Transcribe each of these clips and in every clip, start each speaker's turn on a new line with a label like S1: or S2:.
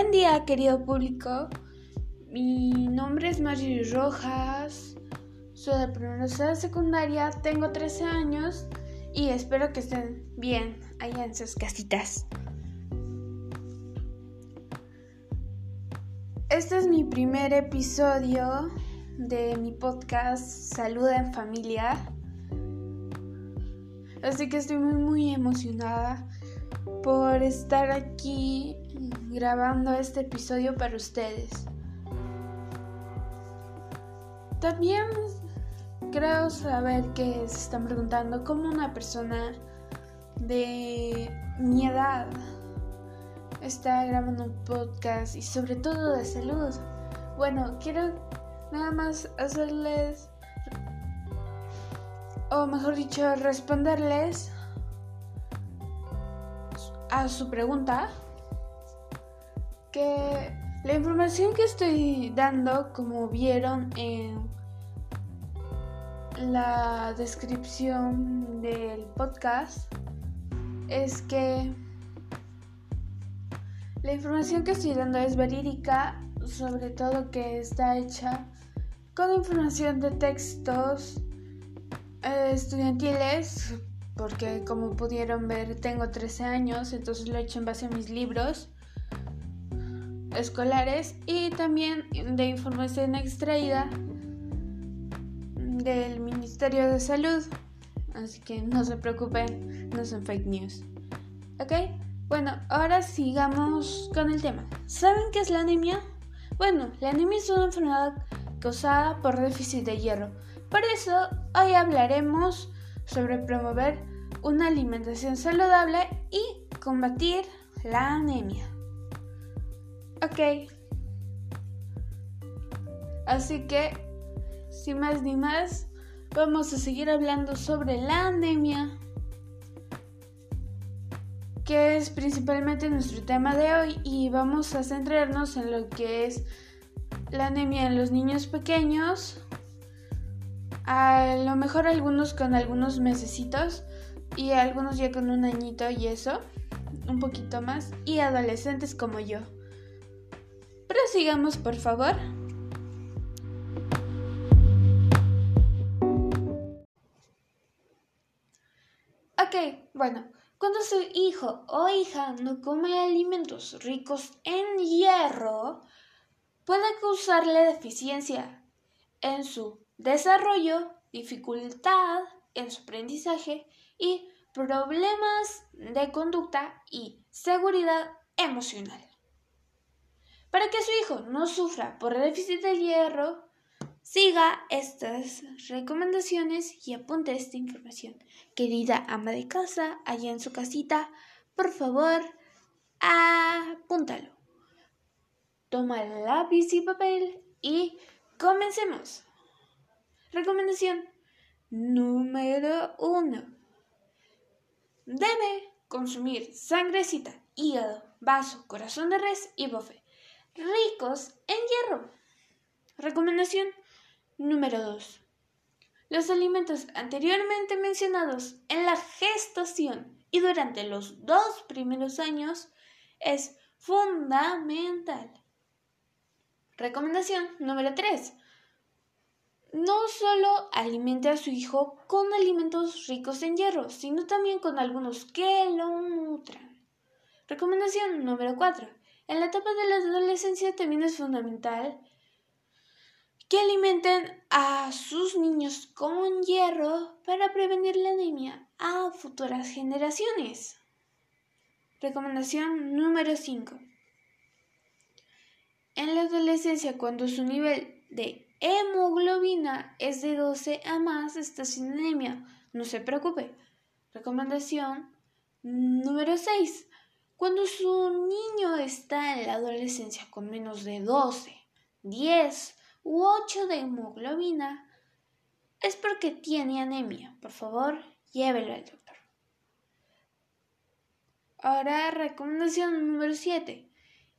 S1: Buen día, querido público. Mi nombre es Mari Rojas. Soy de primera secundaria, tengo 13 años y espero que estén bien allá en sus casitas. Este es mi primer episodio de mi podcast Saluda en Familia. Así que estoy muy muy emocionada por estar aquí grabando este episodio para ustedes. También creo saber que se están preguntando cómo una persona de mi edad está grabando un podcast y sobre todo de salud. Bueno, quiero nada más hacerles, o mejor dicho, responderles a su pregunta que la información que estoy dando, como vieron en la descripción del podcast, es que la información que estoy dando es verídica, sobre todo que está hecha con información de textos eh, estudiantiles, porque como pudieron ver tengo 13 años, entonces lo he hecho en base a mis libros escolares y también de información extraída del Ministerio de Salud. Así que no se preocupen, no son fake news. ¿Ok? Bueno, ahora sigamos con el tema. ¿Saben qué es la anemia? Bueno, la anemia es una enfermedad causada por déficit de hierro. Por eso, hoy hablaremos sobre promover una alimentación saludable y combatir la anemia. Ok. Así que, sin más ni más, vamos a seguir hablando sobre la anemia, que es principalmente nuestro tema de hoy, y vamos a centrarnos en lo que es la anemia en los niños pequeños, a lo mejor algunos con algunos mesecitos y algunos ya con un añito y eso, un poquito más, y adolescentes como yo. Prosigamos, por favor. Ok, bueno, cuando su hijo o hija no come alimentos ricos en hierro, puede causarle deficiencia en su desarrollo, dificultad en su aprendizaje y problemas de conducta y seguridad emocional. Para que su hijo no sufra por déficit de hierro, siga estas recomendaciones y apunte esta información. Querida ama de casa, allá en su casita, por favor, apúntalo. Toma lápiz y papel y comencemos. Recomendación número uno. Debe consumir sangrecita, hígado, vaso, corazón de res y bofe ricos en hierro. Recomendación número 2. Los alimentos anteriormente mencionados en la gestación y durante los dos primeros años es fundamental. Recomendación número 3. No solo alimente a su hijo con alimentos ricos en hierro, sino también con algunos que lo nutran. Recomendación número 4. En la etapa de la adolescencia también es fundamental que alimenten a sus niños con hierro para prevenir la anemia a futuras generaciones. Recomendación número 5. En la adolescencia, cuando su nivel de hemoglobina es de 12 a más, está sin anemia. No se preocupe. Recomendación número 6. Cuando su niño está en la adolescencia con menos de 12, 10 u 8 de hemoglobina, es porque tiene anemia. Por favor, llévelo al doctor. Ahora, recomendación número 7.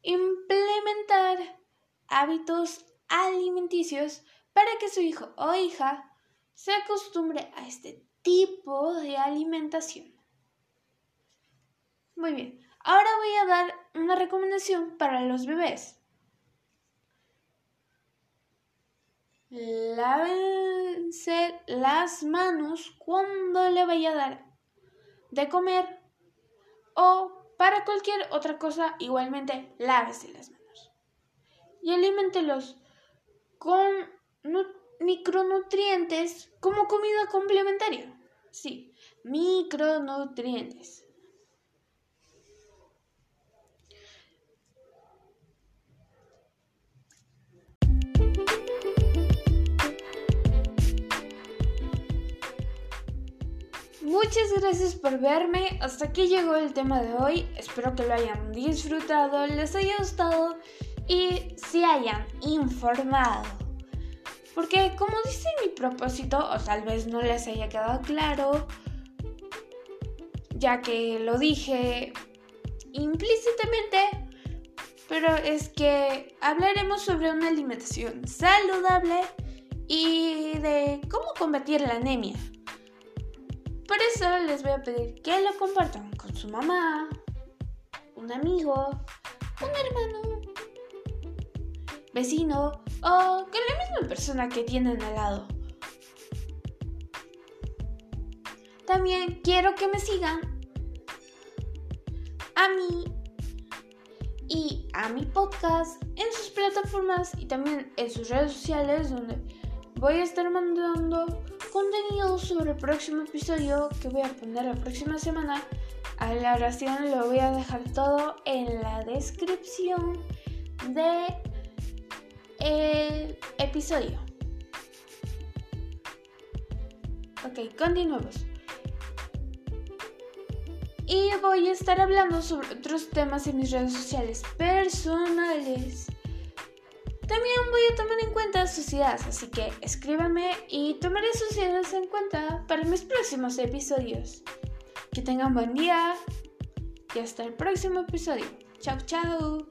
S1: Implementar hábitos alimenticios para que su hijo o hija se acostumbre a este tipo de alimentación. Muy bien, Ahora voy a dar una recomendación para los bebés. Lávense las manos cuando le vaya a dar de comer o para cualquier otra cosa igualmente lávese las manos. Y alimentelos con micronutrientes como comida complementaria. Sí, micronutrientes. Muchas gracias por verme. Hasta aquí llegó el tema de hoy. Espero que lo hayan disfrutado, les haya gustado y se hayan informado. Porque como dice mi propósito, o tal vez no les haya quedado claro, ya que lo dije implícitamente, pero es que hablaremos sobre una alimentación saludable y de cómo combatir la anemia. Por eso les voy a pedir que lo compartan con su mamá, un amigo, un hermano, vecino o con la misma persona que tienen al lado. También quiero que me sigan a mí y a mi podcast en sus plataformas y también en sus redes sociales donde voy a estar mandando contenido sobre el próximo episodio que voy a poner la próxima semana. A la oración lo voy a dejar todo en la descripción de el episodio. Ok, continuemos. Y voy a estar hablando sobre otros temas en mis redes sociales personales. También voy a tomar en cuenta sus ideas, así que escríbame y tomaré sus ideas en cuenta para mis próximos episodios. Que tengan buen día y hasta el próximo episodio. Chao, chao.